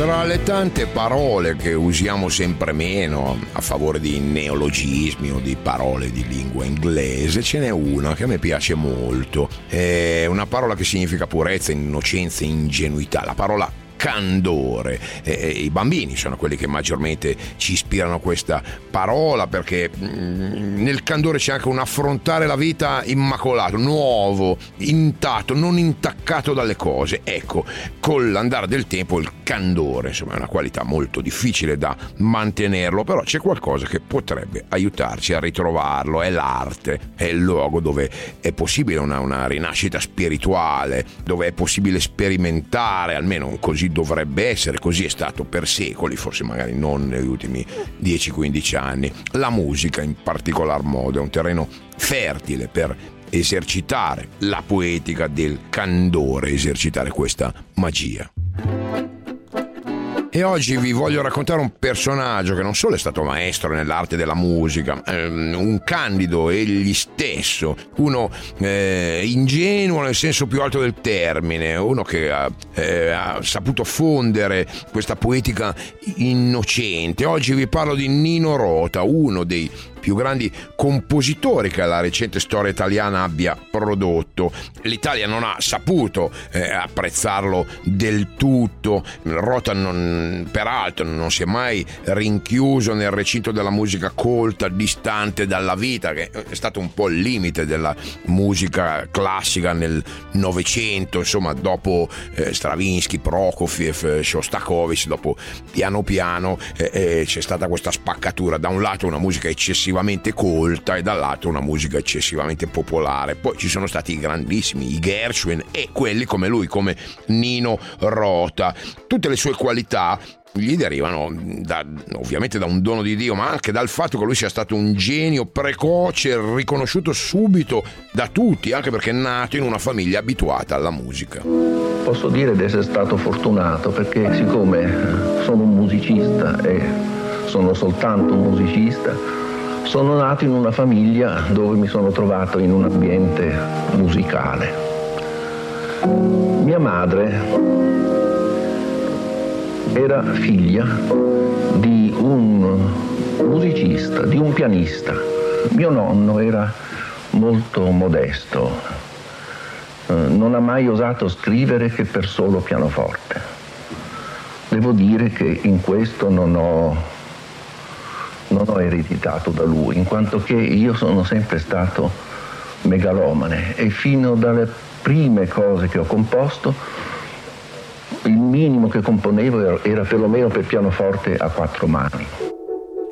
Tra le tante parole che usiamo sempre meno a favore di neologismi o di parole di lingua inglese, ce n'è una che a me piace molto. È una parola che significa purezza, innocenza, ingenuità. La parola candore. E, I bambini sono quelli che maggiormente ci ispirano a questa parola perché mm, nel candore c'è anche un affrontare la vita immacolato, nuovo, intatto, non intaccato dalle cose. Ecco, con l'andare del tempo il candore, insomma, è una qualità molto difficile da mantenerlo, però c'è qualcosa che potrebbe aiutarci a ritrovarlo, è l'arte, è il luogo dove è possibile una, una rinascita spirituale, dove è possibile sperimentare, almeno così dovrebbe essere, così è stato per secoli, forse magari non negli ultimi 10-15 anni. La musica in particolar modo è un terreno fertile per esercitare la poetica del candore, esercitare questa magia. E oggi vi voglio raccontare un personaggio che non solo è stato maestro nell'arte della musica, ehm, un candido egli stesso, uno eh, ingenuo nel senso più alto del termine, uno che ha, eh, ha saputo fondere questa poetica innocente. Oggi vi parlo di Nino Rota, uno dei più grandi compositori che la recente storia italiana abbia prodotto. L'Italia non ha saputo eh, apprezzarlo del tutto. Rota, non, peraltro, non si è mai rinchiuso nel recinto della musica colta, distante dalla vita, che è stato un po' il limite della musica classica nel Novecento, insomma, dopo eh, Stravinsky, Prokofiev, Shostakovich, dopo piano piano eh, eh c'è stata questa spaccatura. Da un lato una musica eccessivamente eccessivamente colta e dall'altro una musica eccessivamente popolare. Poi ci sono stati i grandissimi, i Gershwin e quelli come lui, come Nino Rota. Tutte le sue qualità gli derivano da, ovviamente da un dono di Dio, ma anche dal fatto che lui sia stato un genio precoce, riconosciuto subito da tutti, anche perché è nato in una famiglia abituata alla musica. Posso dire di essere stato fortunato perché siccome sono un musicista e sono soltanto un musicista, sono nato in una famiglia dove mi sono trovato in un ambiente musicale. Mia madre era figlia di un musicista, di un pianista. Mio nonno era molto modesto, eh, non ha mai osato scrivere che per solo pianoforte. Devo dire che in questo non ho non ho ereditato da lui, in quanto che io sono sempre stato megalomane. E fino dalle prime cose che ho composto il minimo che componevo era, perlomeno per pianoforte a quattro mani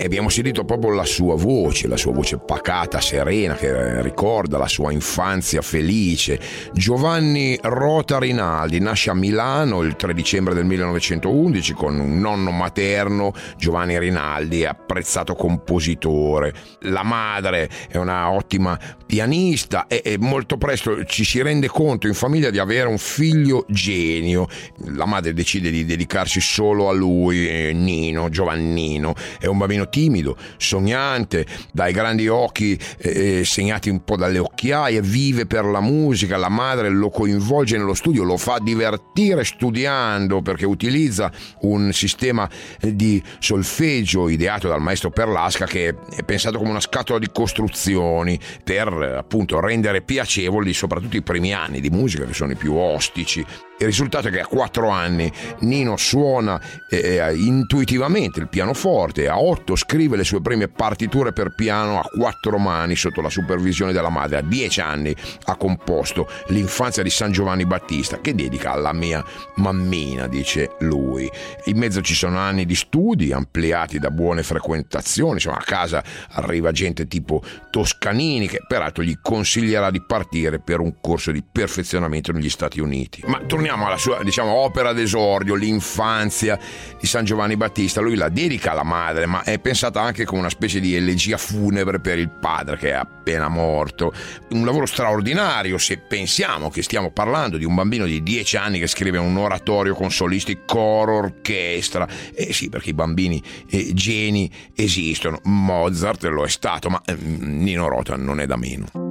e abbiamo sentito proprio la sua voce, la sua voce pacata, serena, che ricorda la sua infanzia felice. Giovanni Rota Rinaldi nasce a Milano il 3 dicembre del 1911 con un nonno materno, Giovanni Rinaldi, apprezzato compositore. La madre è una ottima pianista e, e molto presto ci si rende conto in famiglia di avere un figlio genio. La madre decide di dedicarsi solo a lui, eh, Nino, Giovannino. È un bambino timido, sognante, dai grandi occhi eh, segnati un po' dalle occhiaie, vive per la musica, la madre lo coinvolge nello studio, lo fa divertire studiando perché utilizza un sistema di solfeggio ideato dal maestro Perlasca che è pensato come una scatola di costruzioni per appunto rendere piacevoli soprattutto i primi anni di musica che sono i più ostici il risultato è che a quattro anni Nino suona eh, eh, intuitivamente il pianoforte, a otto scrive le sue prime partiture per piano a quattro mani sotto la supervisione della madre, a dieci anni ha composto l'infanzia di San Giovanni Battista che dedica alla mia mammina, dice lui. In mezzo ci sono anni di studi ampliati da buone frequentazioni, insomma a casa arriva gente tipo Toscanini che peraltro gli consiglierà di partire per un corso di perfezionamento negli Stati Uniti. Ma torniamo chiamiamola sua diciamo, opera d'esordio, l'infanzia di San Giovanni Battista. Lui la dedica alla madre, ma è pensata anche come una specie di elegia funebre per il padre che è appena morto. Un lavoro straordinario se pensiamo che stiamo parlando di un bambino di 10 anni che scrive un oratorio con solisti, coro, orchestra. Eh sì, perché i bambini eh, geni esistono. Mozart lo è stato, ma eh, Nino Rota non è da meno.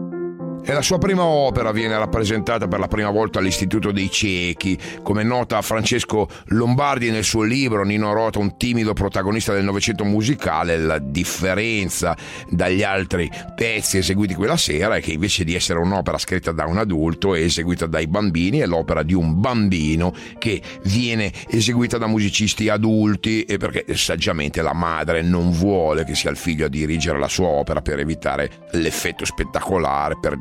E la sua prima opera viene rappresentata per la prima volta all'Istituto dei Ciechi. Come nota Francesco Lombardi nel suo libro Nino Rota, un timido protagonista del Novecento musicale, la differenza dagli altri pezzi eseguiti quella sera è che invece di essere un'opera scritta da un adulto è eseguita dai bambini, è l'opera di un bambino che viene eseguita da musicisti adulti e perché saggiamente la madre non vuole che sia il figlio a dirigere la sua opera per evitare l'effetto spettacolare, per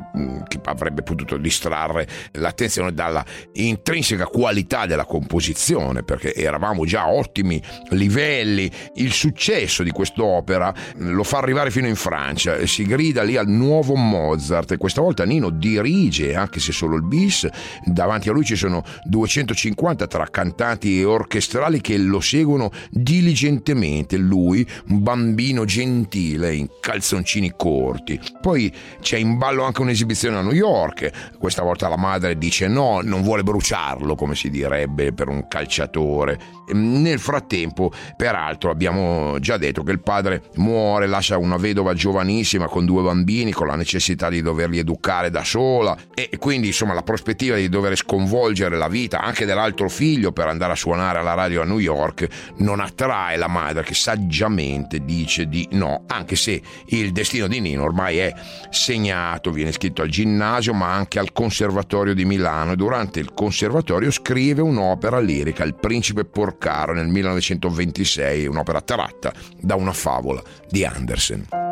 che avrebbe potuto distrarre l'attenzione dalla intrinseca qualità della composizione, perché eravamo già a ottimi livelli. Il successo di quest'opera mm, lo fa arrivare fino in Francia, si grida lì al nuovo Mozart e questa volta Nino dirige, anche se solo il bis, davanti a lui ci sono 250 tra cantanti e orchestrali che lo seguono diligentemente, lui, un bambino gentile in calzoncini corti. Poi c'è in ballo anche un'esibizione esibizione a New York. Questa volta la madre dice no, non vuole bruciarlo, come si direbbe per un calciatore. Nel frattempo, peraltro, abbiamo già detto che il padre muore, lascia una vedova giovanissima con due bambini, con la necessità di doverli educare da sola e quindi insomma la prospettiva di dover sconvolgere la vita anche dell'altro figlio per andare a suonare alla radio a New York non attrae la madre che saggiamente dice di no, anche se il destino di Nino ormai è segnato, viene scritto iscritto al ginnasio ma anche al Conservatorio di Milano e durante il conservatorio scrive un'opera lirica, Il Principe Porcaro, nel 1926, un'opera tratta da una favola di Andersen.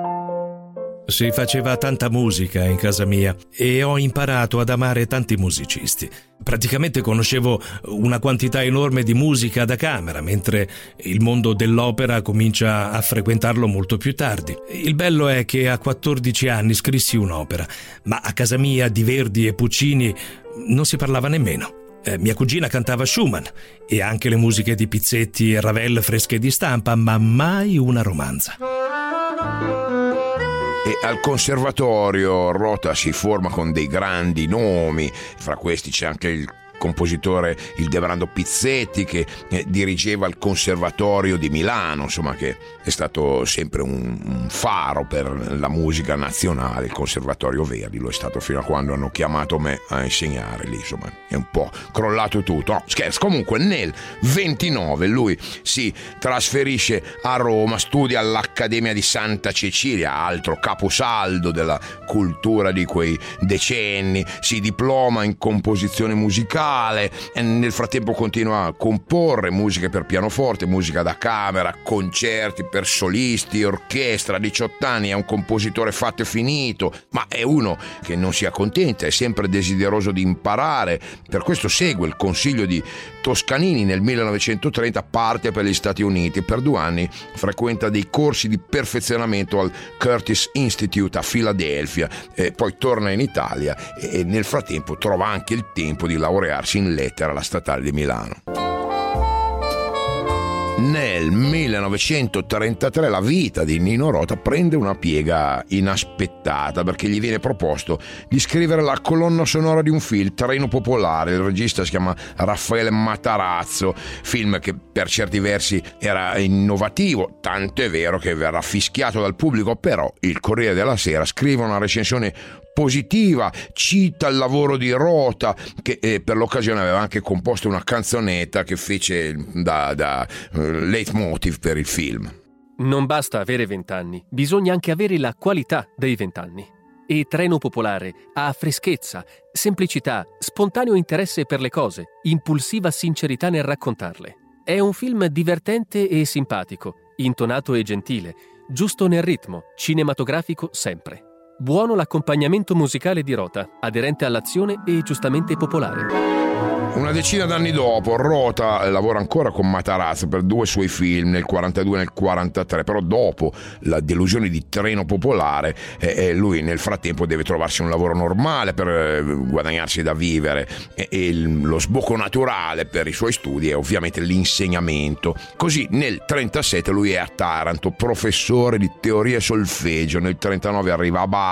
Si faceva tanta musica in casa mia e ho imparato ad amare tanti musicisti. Praticamente conoscevo una quantità enorme di musica da camera, mentre il mondo dell'opera comincia a frequentarlo molto più tardi. Il bello è che a 14 anni scrissi un'opera, ma a casa mia di Verdi e Puccini non si parlava nemmeno. Eh, mia cugina cantava Schumann e anche le musiche di Pizzetti e Ravel fresche di stampa, ma mai una romanza. E al conservatorio Rota si forma con dei grandi nomi, fra questi c'è anche il compositore il Debrando Pizzetti che eh, dirigeva il Conservatorio di Milano, insomma che è stato sempre un, un, faro per la musica nazionale, il Conservatorio Verdi, lo è stato fino a quando hanno chiamato me a insegnare lì, insomma è un po' crollato tutto. No, scherzo, comunque nel 29 lui si trasferisce a Roma, studia all'Accademia di Santa Cecilia, altro caposaldo della cultura di quei decenni, si diploma in composizione musicale, musicale. E nel frattempo continua a comporre musiche per pianoforte, musica da camera, concerti per solisti, orchestra, a 18 anni è un compositore fatto e finito, ma è uno che non si accontenta, è sempre desideroso di imparare, per questo segue il consiglio di Toscanini. Nel 1930 parte per gli Stati Uniti. Per due anni frequenta dei corsi di perfezionamento al Curtis Institute a Filadelfia, poi torna in Italia e nel frattempo trova anche il tempo di laureare laurearsi in lettera alla Statale di Milano. Nel 1933 la vita di Nino Rota prende una piega inaspettata perché gli viene proposto di scrivere la colonna sonora di un film, Treno Popolare. Il regista si chiama Raffaele Matarazzo, film che per certi versi era innovativo, tanto è vero che verrà fischiato dal pubblico, però il Corriere della Sera scrive una recensione positiva, cita il lavoro di Rota che eh, per l'occasione aveva anche composto una canzonetta che fece da, da uh, leitmotiv per il film. Non basta avere vent'anni, bisogna anche avere la qualità dei vent'anni. E Treno Popolare ha freschezza, semplicità, spontaneo interesse per le cose, impulsiva sincerità nel raccontarle. È un film divertente e simpatico, intonato e gentile, giusto nel ritmo, cinematografico sempre. Buono l'accompagnamento musicale di Rota, aderente all'azione e giustamente popolare. Una decina d'anni dopo, Rota lavora ancora con Matarazzo per due suoi film, nel 42 e nel 43, però dopo la delusione di Treno Popolare, eh, eh, lui nel frattempo deve trovarsi un lavoro normale per eh, guadagnarsi da vivere e, e lo sbocco naturale per i suoi studi è ovviamente l'insegnamento. Così nel 37 lui è a Taranto, professore di teoria e solfeggio, nel 39 arriva a Bari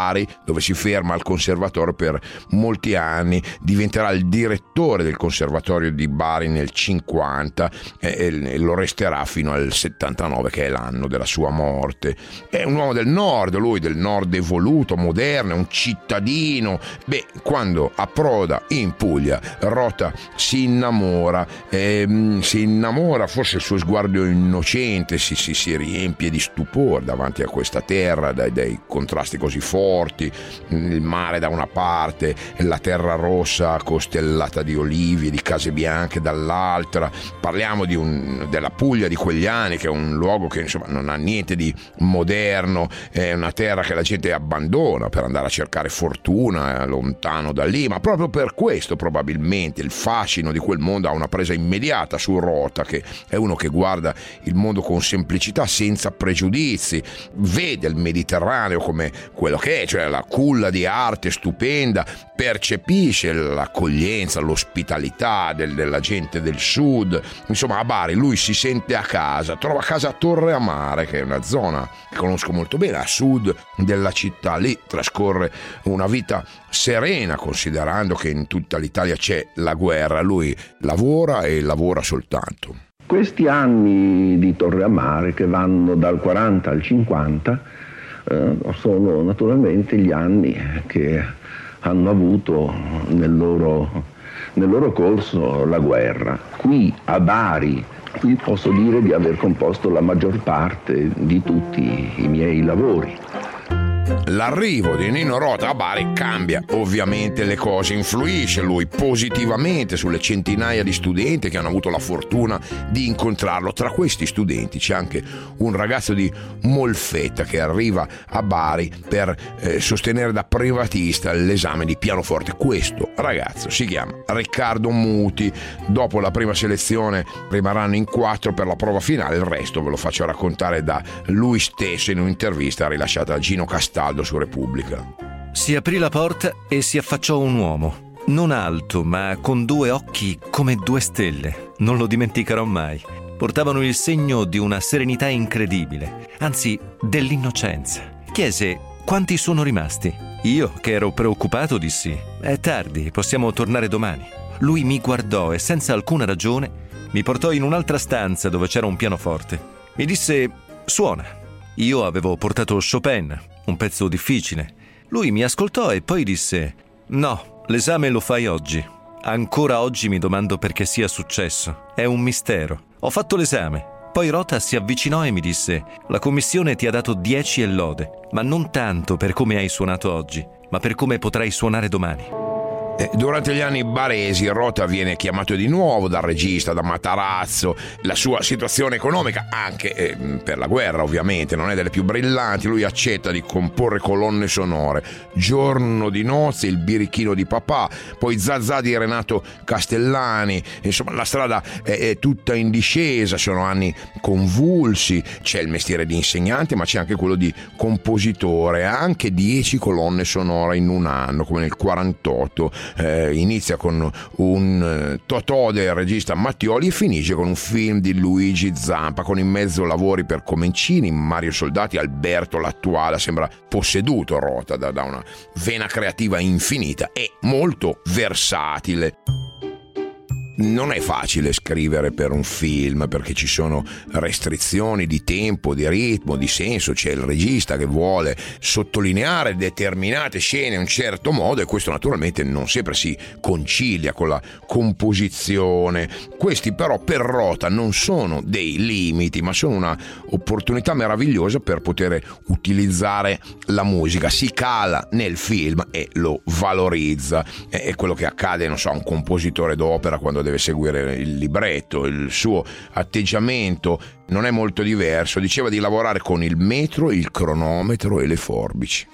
dove si ferma al conservatorio per molti anni, diventerà il direttore del conservatorio di Bari nel 50 e, lo resterà fino al 79 che è l'anno della sua morte. È un uomo del nord, lui del nord evoluto, moderno, un cittadino. Beh, quando approda in Puglia, Rota si innamora, ehm, si innamora, forse il suo sguardo innocente si, si, si riempie di stupore davanti a questa terra, dai, dai contrasti così forti, il mare da una parte, la terra rossa costellata di olivi e di case bianche dall'altra. Parliamo un, della Puglia di quegli anni, che è un luogo che insomma non ha niente di moderno, è una terra che la gente abbandona per andare a cercare fortuna lontano da lì, ma proprio per questo probabilmente il fascino di quel mondo ha una presa immediata su Rota, che è uno che guarda il mondo con semplicità, senza pregiudizi, vede il Mediterraneo come quello che è, cioè la culla di arte stupenda, percepisce l'accoglienza, l'ospitalità del, della gente del sud, insomma a Bari lui si sente a casa, trova casa a Torre Amare, che è una zona che conosco molto bene, a sud della città, lì trascorre una vita serena considerando che in tutta l'Italia c'è la guerra, lui lavora e lavora soltanto. Questi anni di Torre Amare che vanno dal 40 al 50 eh, sono naturalmente gli anni che hanno avuto nel loro, nel loro corso la guerra. Qui a Bari, qui posso dire di aver composto la maggior parte di tutti i miei lavori. L'arrivo di Nino Rota a Bari cambia ovviamente le cose, influisce lui positivamente sulle centinaia di studenti che hanno avuto la fortuna di incontrarlo. Tra questi studenti c'è anche un ragazzo di Molfetta che arriva a Bari per eh, sostenere da privatista l'esame di pianoforte. Questo ragazzo si chiama Riccardo Muti. Dopo la prima selezione rimarranno in quattro per la prova finale, il resto ve lo faccio raccontare da lui stesso in un'intervista rilasciata a Gino Castello Castaldo su Repubblica. Si aprì la porta e si affacciò un uomo, non alto, ma con due occhi come due stelle. Non lo dimenticherò mai. Portavano il segno di una serenità incredibile, anzi dell'innocenza. Chiese quanti sono rimasti. Io, che ero preoccupato, dissi: È tardi, possiamo tornare domani. Lui mi guardò e senza alcuna ragione mi portò in un'altra stanza dove c'era un pianoforte. Mi disse: Suona. Io avevo portato Chopin, un pezzo difficile. Lui mi ascoltò e poi disse: No, l'esame lo fai oggi. Ancora oggi mi domando perché sia successo. È un mistero. Ho fatto l'esame. Poi Rota si avvicinò e mi disse: La commissione ti ha dato 10 e lode, ma non tanto per come hai suonato oggi, ma per come potrai suonare domani. Eh, durante gli anni baresi Rota viene chiamato di nuovo dal regista, da Matarazzo, la sua situazione economica, anche eh, per la guerra ovviamente, non è delle più brillanti, lui accetta di comporre colonne sonore, Giorno di nozze, Il birichino di papà, poi Zazà di Renato Castellani, insomma la strada è, è tutta in discesa, sono anni convulsi, c'è il mestiere di insegnante ma c'è anche quello di compositore, anche 10 colonne sonore in un anno come nel 48 eh, inizia con un eh, Totò del regista Mattioli e finisce con un film di Luigi Zampa con in mezzo lavori per Comencini, Mario Soldati, Alberto l'attuale, sembra posseduto Rota da, da una vena creativa infinita e molto versatile. Non è facile scrivere per un film perché ci sono restrizioni di tempo, di ritmo, di senso, c'è il regista che vuole sottolineare determinate scene in un certo modo e questo naturalmente non sempre si concilia con la composizione. Questi però per Rota non sono dei limiti, ma sono una opportunità meravigliosa per poter utilizzare la musica. Si cala nel film e lo valorizza. È quello che accade, non so, a un compositore d'opera quando deve seguire il libretto, il suo atteggiamento non è molto diverso, diceva di lavorare con il metro, il cronometro e le forbici.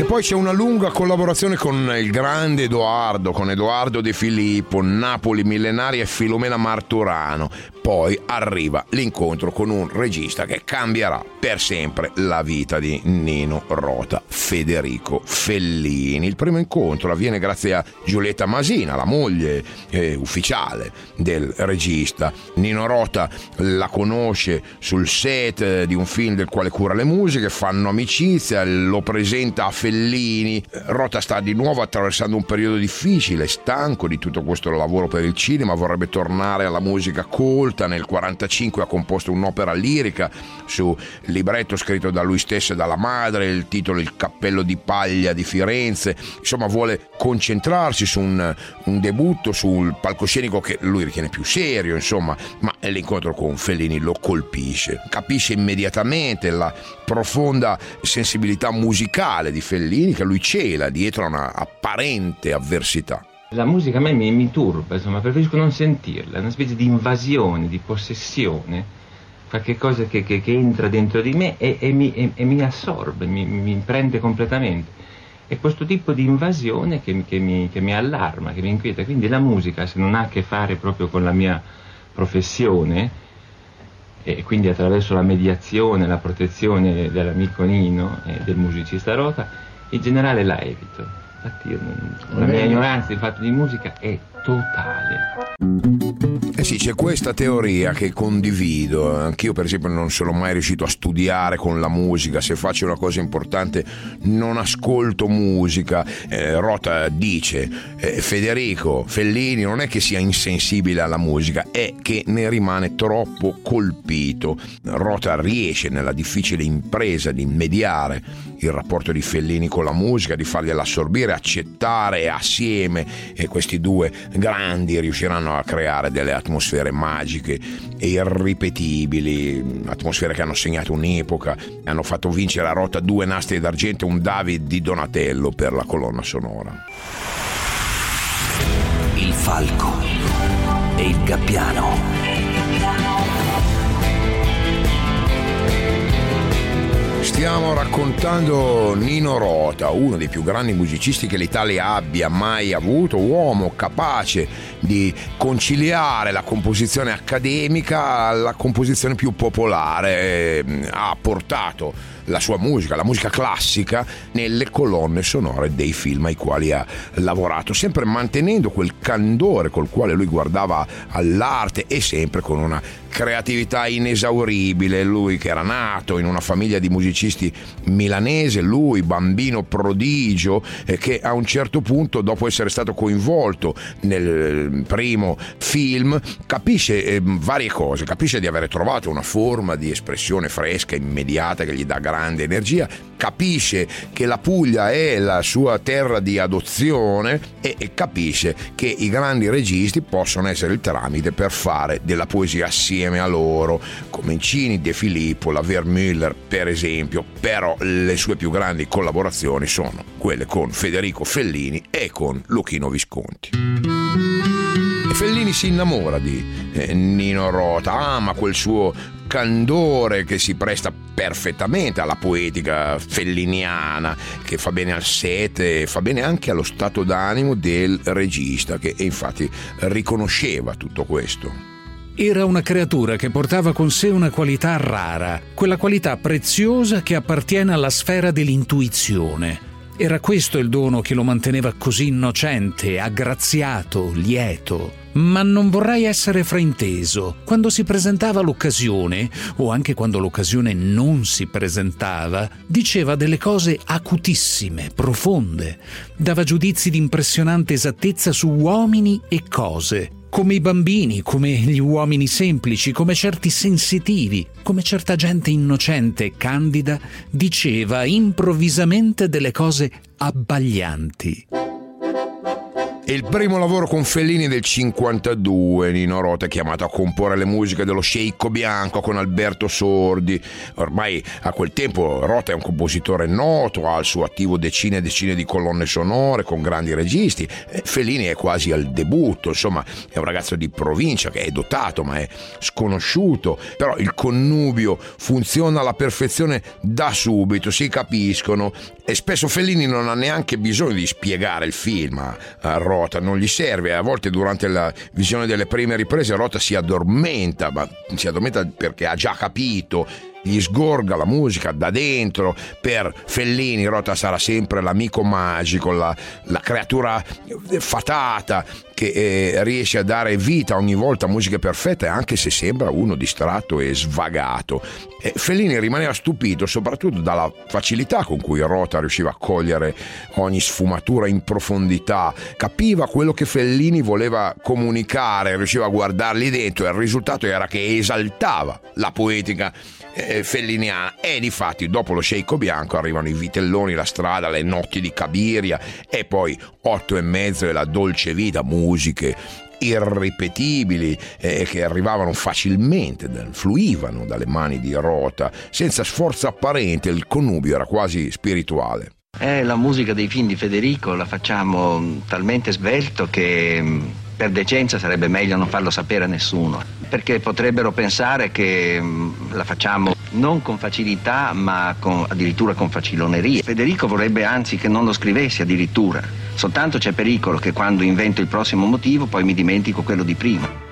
E poi c'è una lunga collaborazione con il grande Edoardo, con Edoardo De Filippo, Napoli Millenaria e Filomena Marturano. Poi arriva l'incontro con un regista che cambierà per sempre la vita di Nino Rota, Federico Fellini. Il primo incontro avviene grazie a Giulietta Masina, la moglie eh, ufficiale del regista. Nino Rota la conosce sul set di un film del quale cura le musiche, fanno amicizia, lo presenta a Fellini. Rota sta di nuovo attraversando un periodo difficile, stanco di tutto questo lavoro per il cinema, vorrebbe tornare alla musica colta. Nel 1945 ha composto un'opera lirica su libretto scritto da lui stesso e dalla madre, il titolo Il cappello di paglia di Firenze. Insomma, vuole concentrarsi su un, un debutto sul palcoscenico che lui ritiene più serio, insomma, ma l'incontro con Fellini lo colpisce. Capisce immediatamente la profonda sensibilità musicale di Fellini che lui cela dietro a una apparente avversità. La musica a me mi, mi turba, insomma, preferisco non sentirla, è una specie di invasione, di possessione, qualche cosa che, che, che entra dentro di me e, e, mi, e, e mi, assorbe, mi, mi, prende completamente. È questo tipo di invasione che, che mi allarma, che mi inquieta. Quindi la musica, se non ha a che fare proprio con la mia professione, e quindi attraverso la mediazione, la protezione dell'amico Nino e del musicista Rota, in generale la evito. Infatti io, la mia ignoranza di fatto di musica è totale. Eh sì, c'è questa teoria che condivido. Anch'io, per esempio, non sono mai riuscito a studiare con la musica. Se faccio una cosa importante, non ascolto musica. Eh, Rota dice: eh, Federico Fellini non è che sia insensibile alla musica, è che ne rimane troppo colpito. Rota riesce nella difficile impresa di mediare il rapporto di Fellini con la musica, di fargliela assorbire, accettare assieme e questi due grandi riusciranno a creare delle atmosfere magiche e irripetibili, atmosfere che hanno segnato un'epoca, hanno fatto vincere a Rota due nastri d'argento e un David di Donatello per la colonna sonora. Il falco e il gabbiano. Stiamo raccontando Nino Rota, uno dei più grandi musicisti che l'Italia abbia mai avuto, uomo capace di conciliare la composizione accademica alla composizione più popolare. Ha portato la sua musica, la musica classica, nelle colonne sonore dei film ai quali ha lavorato, sempre mantenendo quel candore col quale lui guardava all'arte e sempre con una creatività inesauribile. Lui che era nato in una famiglia di musicisti milanese, lui bambino prodigio, che a un certo punto, dopo essere stato coinvolto nel primo film, capisce eh, varie cose, capisce di aver trovato una forma di espressione fresca, immediata, che gli dà grande energia, capisce che la Puglia è la sua terra di adozione e, e capisce che i grandi registi possono essere il tramite per fare della poesia assieme a loro, come Incini, De Filippo, la Vermüller per esempio, però le sue più grandi collaborazioni sono quelle con Federico Fellini e con Luchino Visconti. Fellini si innamora di eh, Nino Rota, ama quel suo candore che si presta perfettamente alla poetica felliniana, che fa bene al sete, fa bene anche allo stato d'animo del regista, che infatti riconosceva tutto questo. Era una creatura che portava con sé una qualità rara, quella qualità preziosa che appartiene alla sfera dell'intuizione. Era questo il dono che lo manteneva così innocente, aggraziato, lieto. Ma non vorrei essere frainteso. Quando si presentava l'occasione, o anche quando l'occasione non si presentava, diceva delle cose acutissime, profonde. Dava giudizi di impressionante esattezza su uomini e cose come i bambini, come gli uomini semplici, come certi sensitivi, come certa gente innocente e candida, diceva improvvisamente delle cose abbaglianti. Il primo lavoro con Fellini del 52. Nino Rota è chiamato a comporre le musiche dello Sceicco Bianco con Alberto Sordi. Ormai a quel tempo Rota è un compositore noto, ha al suo attivo decine e decine di colonne sonore con grandi registi. Fellini è quasi al debutto, insomma, è un ragazzo di provincia che è dotato ma è sconosciuto. Però il connubio funziona alla perfezione da subito, si capiscono e spesso Fellini non ha neanche bisogno di spiegare il film a Rota Rota, non gli serve, a volte durante la visione delle prime riprese Rota si addormenta, ma si addormenta perché ha già capito gli sgorga la musica da dentro. Per Fellini Rota sarà sempre l'amico magico, la, la creatura fatata che eh, riesce a dare vita ogni volta a musiche perfette, anche se sembra uno distratto e svagato. E Fellini rimaneva stupito soprattutto dalla facilità con cui Rota riusciva a cogliere ogni sfumatura in profondità, capiva quello che Fellini voleva comunicare, riusciva a guardarli dentro e il risultato era che esaltava la poetica eh, felliniana e di fatti dopo lo sceicco bianco arrivano i vitelloni, la strada, le notti di Cabiria e poi otto e mezzo e la dolce vita, musiche irripetibili eh, che arrivavano facilmente, fluivano dalle mani di Rota, senza sforzo apparente, il connubio era quasi spirituale. Eh, la musica dei film di Federico la facciamo talmente svelto che mm, per decenza sarebbe meglio non farlo sapere a nessuno, perché potrebbero pensare che mm, la facciamo non con facilità, ma con, addirittura con faciloneria. Federico vorrebbe anzi che non lo scrivessi addirittura, soltanto c'è pericolo che quando invento il prossimo motivo poi mi dimentico quello di prima.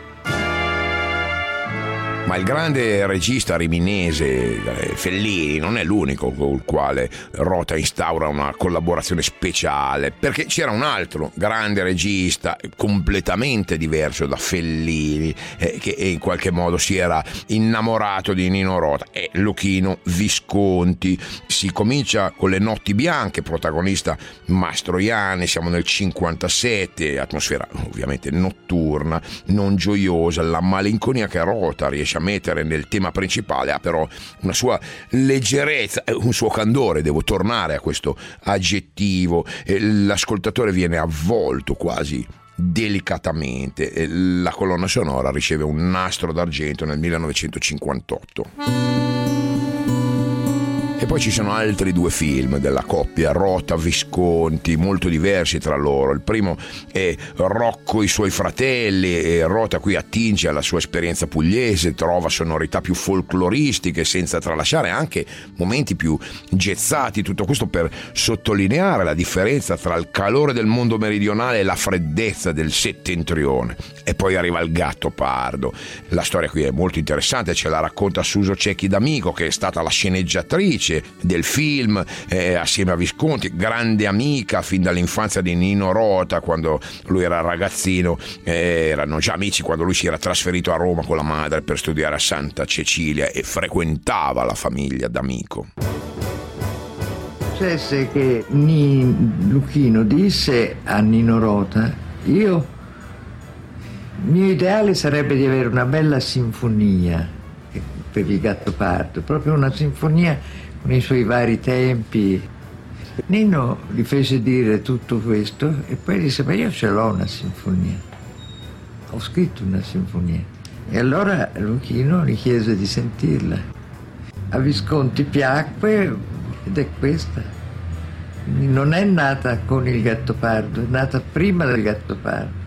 Ma il grande regista riminese eh, Fellini non è l'unico con il quale Rota instaura una collaborazione speciale, perché c'era un altro grande regista completamente diverso da Fellini, eh, che in qualche modo si era innamorato di Nino Rota, è Luchino Visconti. Si comincia con Le Notti Bianche, protagonista Mastroianni, siamo nel 57, atmosfera ovviamente notturna, non gioiosa, la malinconia che Rota riesce a mettere nel tema principale ha però una sua leggerezza, un suo candore, devo tornare a questo aggettivo, l'ascoltatore viene avvolto quasi delicatamente, la colonna sonora riceve un nastro d'argento nel 1958. E poi ci sono altri due film della coppia Rota Visconti, molto diversi tra loro. Il primo è Rocco e i suoi fratelli e Rota qui attinge alla sua esperienza pugliese, trova sonorità più folcloristiche senza tralasciare anche momenti più gezzati. Tutto questo per sottolineare la differenza tra il calore del mondo meridionale e la freddezza del settentrione. E poi arriva il gatto pardo. La storia qui è molto interessante, ce la racconta Suso Cecchi D'Amico che è stata la sceneggiatrice attrice del film eh, assieme a Visconti, grande amica fin dall'infanzia di Nino Rota quando lui era ragazzino, eh, erano già amici quando lui si era trasferito a Roma con la madre per studiare a Santa Cecilia e frequentava la famiglia d'amico. Successe che Ni, Luchino disse a Nino Rota, io, il mio ideale sarebbe di avere una bella sinfonia per il gatto parto, proprio una sinfonia nei suoi vari tempi. Nino gli fece dire tutto questo e poi disse, ma io ce l'ho una sinfonia, ho scritto una sinfonia. E allora Luchino gli chiese di sentirla. A Visconti piacque ed è questa. Non è nata con il Gattopardo, è nata prima del Gattopardo.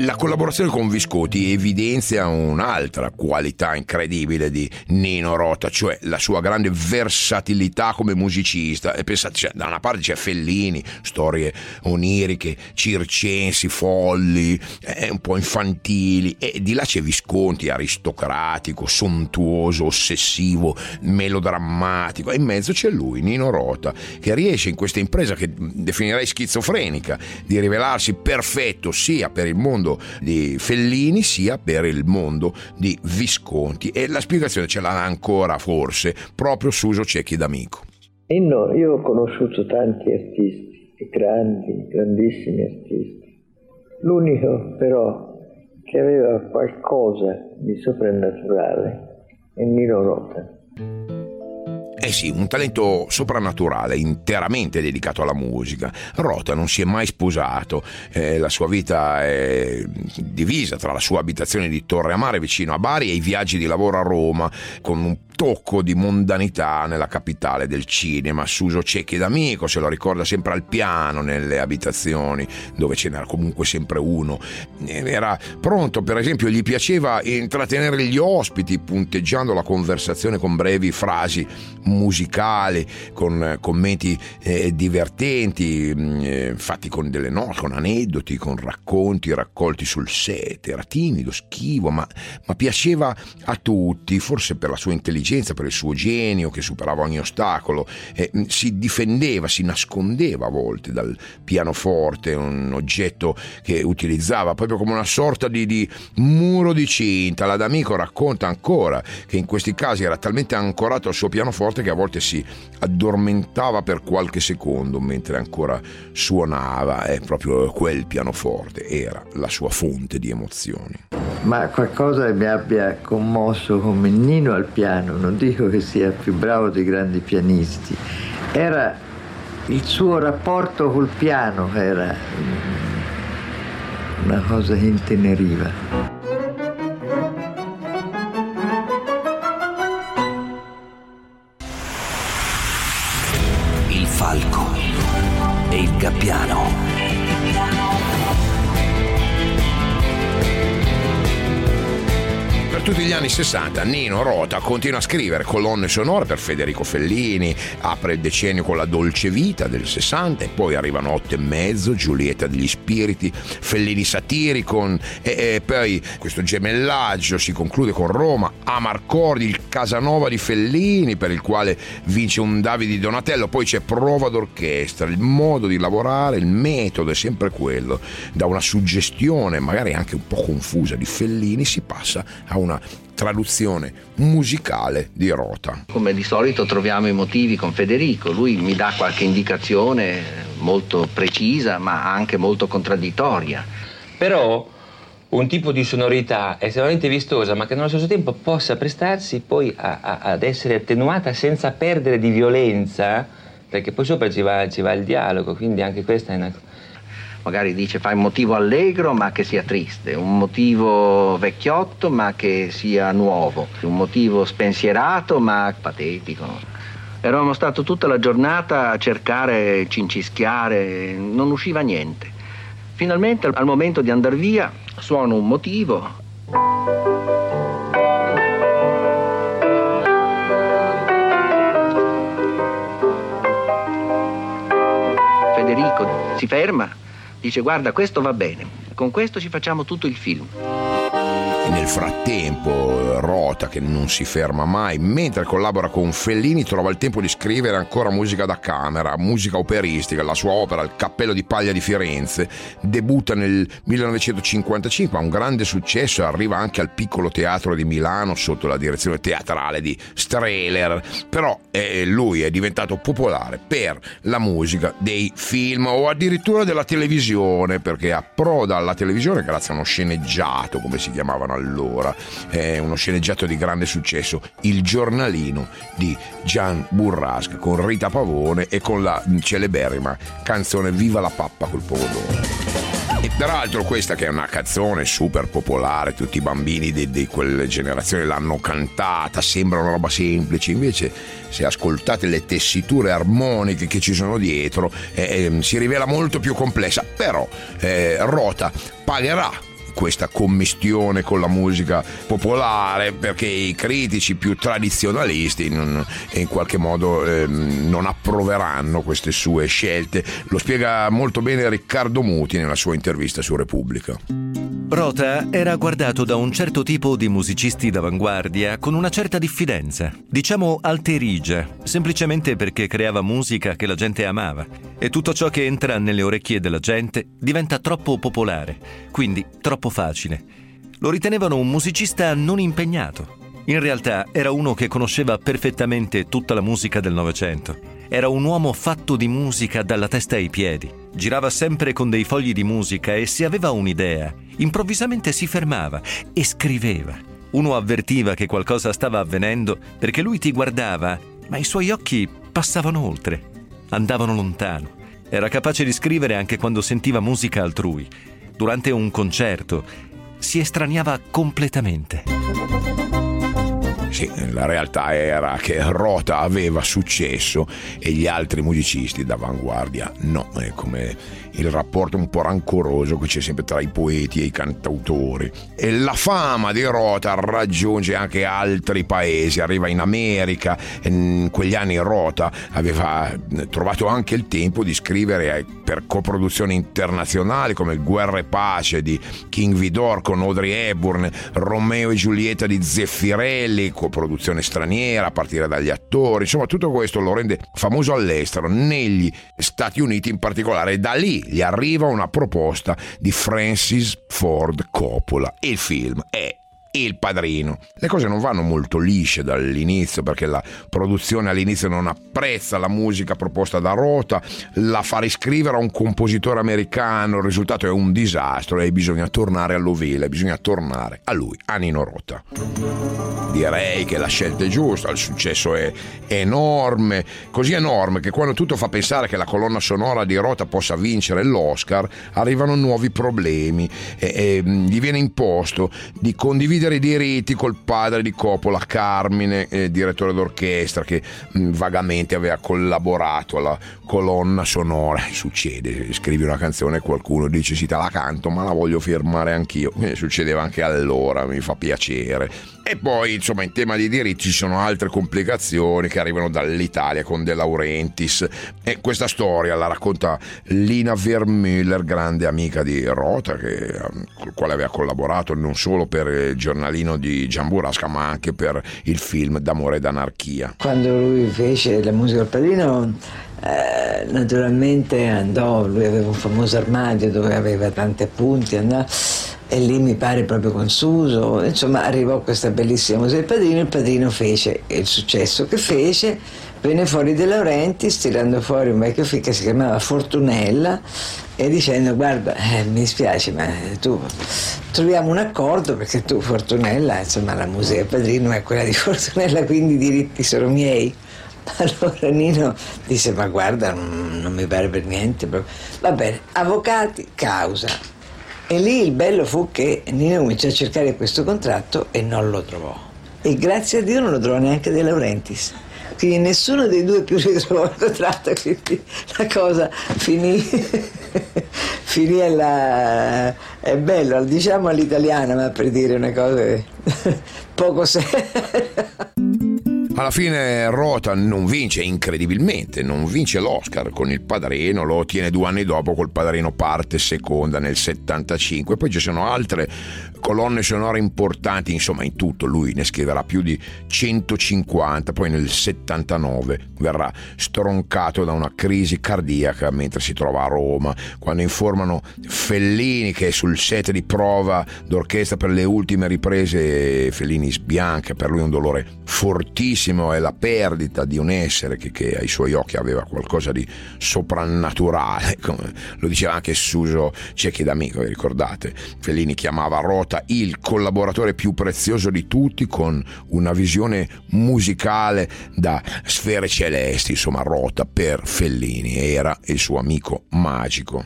La collaborazione con Visconti evidenzia un'altra qualità incredibile di Nino Rota, cioè la sua grande versatilità come musicista. E pensate, cioè, da una parte c'è Fellini, storie oniriche, circensi, folli, eh, un po' infantili, e di là c'è Visconti, aristocratico, sontuoso, ossessivo, melodrammatico, e in mezzo c'è lui, Nino Rota, che riesce in questa impresa che definirei schizofrenica, di rivelarsi perfetto sia per il mondo mondo di Fellini sia per il mondo di Visconti e la spiegazione ce l'ha ancora forse proprio Suso Cecchi d'Amico. E io ho conosciuto tanti artisti, grandi, grandissimi artisti. L'unico però che aveva qualcosa di soprannaturale è Nino Rota. Eh sì, un talento soprannaturale, interamente dedicato alla musica. Rota non si è mai sposato, eh, la sua vita è divisa tra la sua abitazione di Torre Amare vicino a Bari e i viaggi di lavoro a Roma, con un tocco di mondanità nella capitale del cinema. Suso Cecchi d'amico se lo ricorda sempre al piano nelle abitazioni, dove ce n'era comunque sempre uno. Era pronto, per esempio, gli piaceva intrattenere gli ospiti punteggiando la conversazione con brevi frasi musicali, con commenti eh, divertenti, mm, eh, fatti con delle note, con aneddoti, con racconti raccolti sul set. Era timido, schivo, ma, ma piaceva a tutti, forse per la sua intelligenza, per il suo genio che superava ogni ostacolo. Eh, si difendeva, si nascondeva a volte dal pianoforte, un oggetto che utilizzava proprio come una sorta di, di muro di cinta. La D'Amico racconta ancora che in questi casi era talmente ancorato al suo pianoforte che a volte si addormentava per qualche secondo mentre ancora suonava e proprio quel pianoforte era la sua fonte di emozioni. Ma qualcosa mi abbia commosso come Nino al piano, non dico che sia più bravo dei grandi pianisti, era il suo rapporto col piano, era una cosa che inteneriva. 60 Nino Rota continua a scrivere colonne sonore per Federico Fellini, apre il decennio con la dolce vita del 60 e poi arrivano otto e mezzo, Giulietta degli Spiriti, Fellini Satiricon e, e poi questo gemellaggio si conclude con Roma, Amarcordi, il Casanova di Fellini per il quale vince un Davide Donatello, poi c'è prova d'orchestra, il modo di lavorare, il metodo è sempre quello, da una suggestione magari anche un po' confusa di Fellini si passa a una traduzione musicale di Rota. Come di solito troviamo i motivi con Federico, lui mi dà qualche indicazione molto precisa ma anche molto contraddittoria. Però un tipo di sonorità estremamente vistosa ma che nello stesso tempo possa prestarsi poi a, a, ad essere attenuata senza perdere di violenza perché poi sopra ci va, ci va il dialogo, quindi anche questa è una magari dice fai un motivo allegro ma che sia triste, un motivo vecchiotto ma che sia nuovo, un motivo spensierato ma patetico. Eravamo stati tutta la giornata a cercare, cincischiare, non usciva niente. Finalmente al momento di andare via suono un motivo. Federico si ferma Dice guarda questo va bene, con questo ci facciamo tutto il film. Nel frattempo, Rota, che non si ferma mai, mentre collabora con Fellini, trova il tempo di scrivere ancora musica da camera, musica operistica. La sua opera, Il cappello di paglia di Firenze, debutta nel 1955, ha un grande successo e arriva anche al piccolo teatro di Milano sotto la direzione teatrale di Strehler. Però eh, lui è diventato popolare per la musica dei film o addirittura della televisione, perché approda alla televisione grazie a uno sceneggiato, come si chiamavano allora, è uno sceneggiato di grande successo, Il giornalino di Gian Burrasca con Rita Pavone e con la celeberrima canzone Viva la pappa col pomodoro. E peraltro questa che è una canzone super popolare, tutti i bambini di, di, quelle generazioni l'hanno cantata, sembra una roba semplice, invece se ascoltate le tessiture armoniche che ci sono dietro eh, eh, si rivela molto più complessa, però eh, Rota pagherà questa commistione con la musica popolare perché i critici più tradizionalisti in, in qualche modo eh, non approveranno queste sue scelte. Lo spiega molto bene Riccardo Muti nella sua intervista su Repubblica. Rota era guardato da un certo tipo di musicisti d'avanguardia con una certa diffidenza, diciamo alterigia, semplicemente perché creava musica che la gente amava e tutto ciò che entra nelle orecchie della gente diventa troppo popolare, quindi troppo facile. Lo ritenevano un musicista non impegnato. In realtà era uno che conosceva perfettamente tutta la musica del Novecento era un uomo fatto di musica dalla testa ai piedi. Girava sempre con dei fogli di musica e se aveva un'idea, improvvisamente si fermava e scriveva. Uno avvertiva che qualcosa stava avvenendo perché lui ti guardava ma i suoi occhi passavano oltre, andavano lontano. Era capace di scrivere anche quando sentiva musica altrui. Durante un concerto si estraniava completamente. Sì, la realtà era che Rota aveva successo e gli altri musicisti d'avanguardia no, è come il rapporto un po' rancoroso che c'è sempre tra i poeti e i cantautori. E la fama di Rota raggiunge anche altri paesi, arriva in America, in quegli anni Rota aveva trovato anche il tempo di scrivere per coproduzioni internazionali come Guerra e Pace di King Vidor con Audrey Hepburn, Romeo e Giulietta di Zeffirelli, coproduzione straniera a partire dagli attori, insomma tutto questo lo rende famoso all'estero, negli Stati Uniti in particolare, da lì gli arriva una proposta di Francis Ford Coppola. Il film è il padrino. Le cose non vanno molto lisce dall'inizio perché la produzione all'inizio non apprezza la musica proposta da Rota, la fa riscrivere a un compositore americano, il risultato è un disastro e bisogna tornare all'ovile, bisogna tornare a lui, a Nino Rota. Direi che la scelta è giusta, il successo è enorme, così enorme che quando tutto fa pensare che la colonna sonora di Rota possa vincere l'Oscar, arrivano nuovi problemi e, e gli viene imposto di condividere condividere i diritti col padre di Coppola, Carmine, eh, direttore d'orchestra, che mh, mm, vagamente aveva collaborato alla colonna sonora. Succede, scrivi una canzone e qualcuno dice sì te la canto, ma la voglio firmare anch'io. Eh, succedeva anche allora, mi fa piacere e poi, insomma, in tema di diritti ci sono altre complicazioni che arrivano dall'Italia con De Laurentiis. E questa storia la racconta Lina Vermüller, grande amica di Rota, che, con il quale aveva collaborato non solo per il giornalino di Giamburasca, ma anche per il film D'amore ed anarchia. Quando lui fece la musica al padrino. Eh, naturalmente andò, lui aveva un famoso armadio dove aveva tanti appunti, andò e lì mi pare proprio con Suso, insomma arrivò questa bellissima musica del padrino, il padrino fece il successo che fece, venne fuori De Laurentiis tirando fuori un vecchio film che si chiamava Fortunella e dicendo guarda eh, mi spiace ma tu troviamo un accordo perché tu Fortunella, insomma la musica padrino è quella di Fortunella quindi i diritti sono miei. Allora Nino disse ma guarda non, non mi pare per niente, va bene, avvocati, causa e lì il bello fu che Nino cominciò a cercare questo contratto e non lo trovò. E grazie a Dio non lo trovò neanche De Laurentiis. Quindi nessuno dei due più contratto, quindi la cosa finì, finì alla... è bello, diciamo all'italiana, ma per dire una cosa poco seria. Alla fine Rota non vince incredibilmente, non vince l'Oscar con il Padrino, lo ottiene due anni dopo col Padrino parte seconda nel 75, poi ci sono altre colonne sonore importanti, insomma in tutto lui ne scriverà più di 150, poi nel 79 verrà stroncato da una crisi cardiaca mentre si trova a Roma, quando informano Fellini che è sul set di prova d'orchestra per le ultime riprese Fellini sbianca, per lui un dolore fortissimo è la perdita di un essere che, che, ai suoi occhi aveva qualcosa di soprannaturale, come lo diceva anche Suso Cecchi d'Amico, vi ricordate? Fellini chiamava Rota il collaboratore più prezioso di tutti con una visione musicale da sfere celesti, insomma Rota per Fellini era il suo amico magico.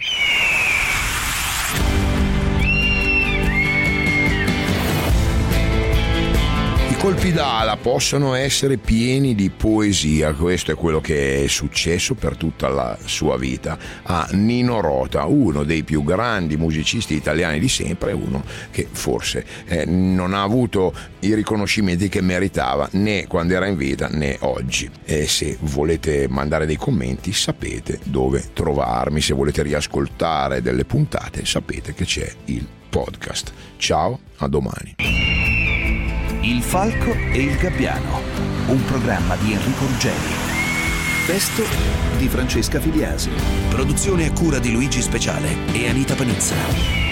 Colpi d'ala possono essere pieni di poesia, questo è quello che è successo per tutta la sua vita a Nino Rota, uno dei più grandi musicisti italiani di sempre, uno che forse eh, non ha avuto i riconoscimenti che meritava né quando era in vita né oggi. E se volete mandare dei commenti sapete dove trovarmi, se volete riascoltare delle puntate sapete che c'è il podcast. Ciao, a domani. Il Falco e il Gabbiano, un programma di Enrico Ruggeri. Testo di Francesca Filiasi. Produzione a cura di Luigi Speciale e Anita Panizza.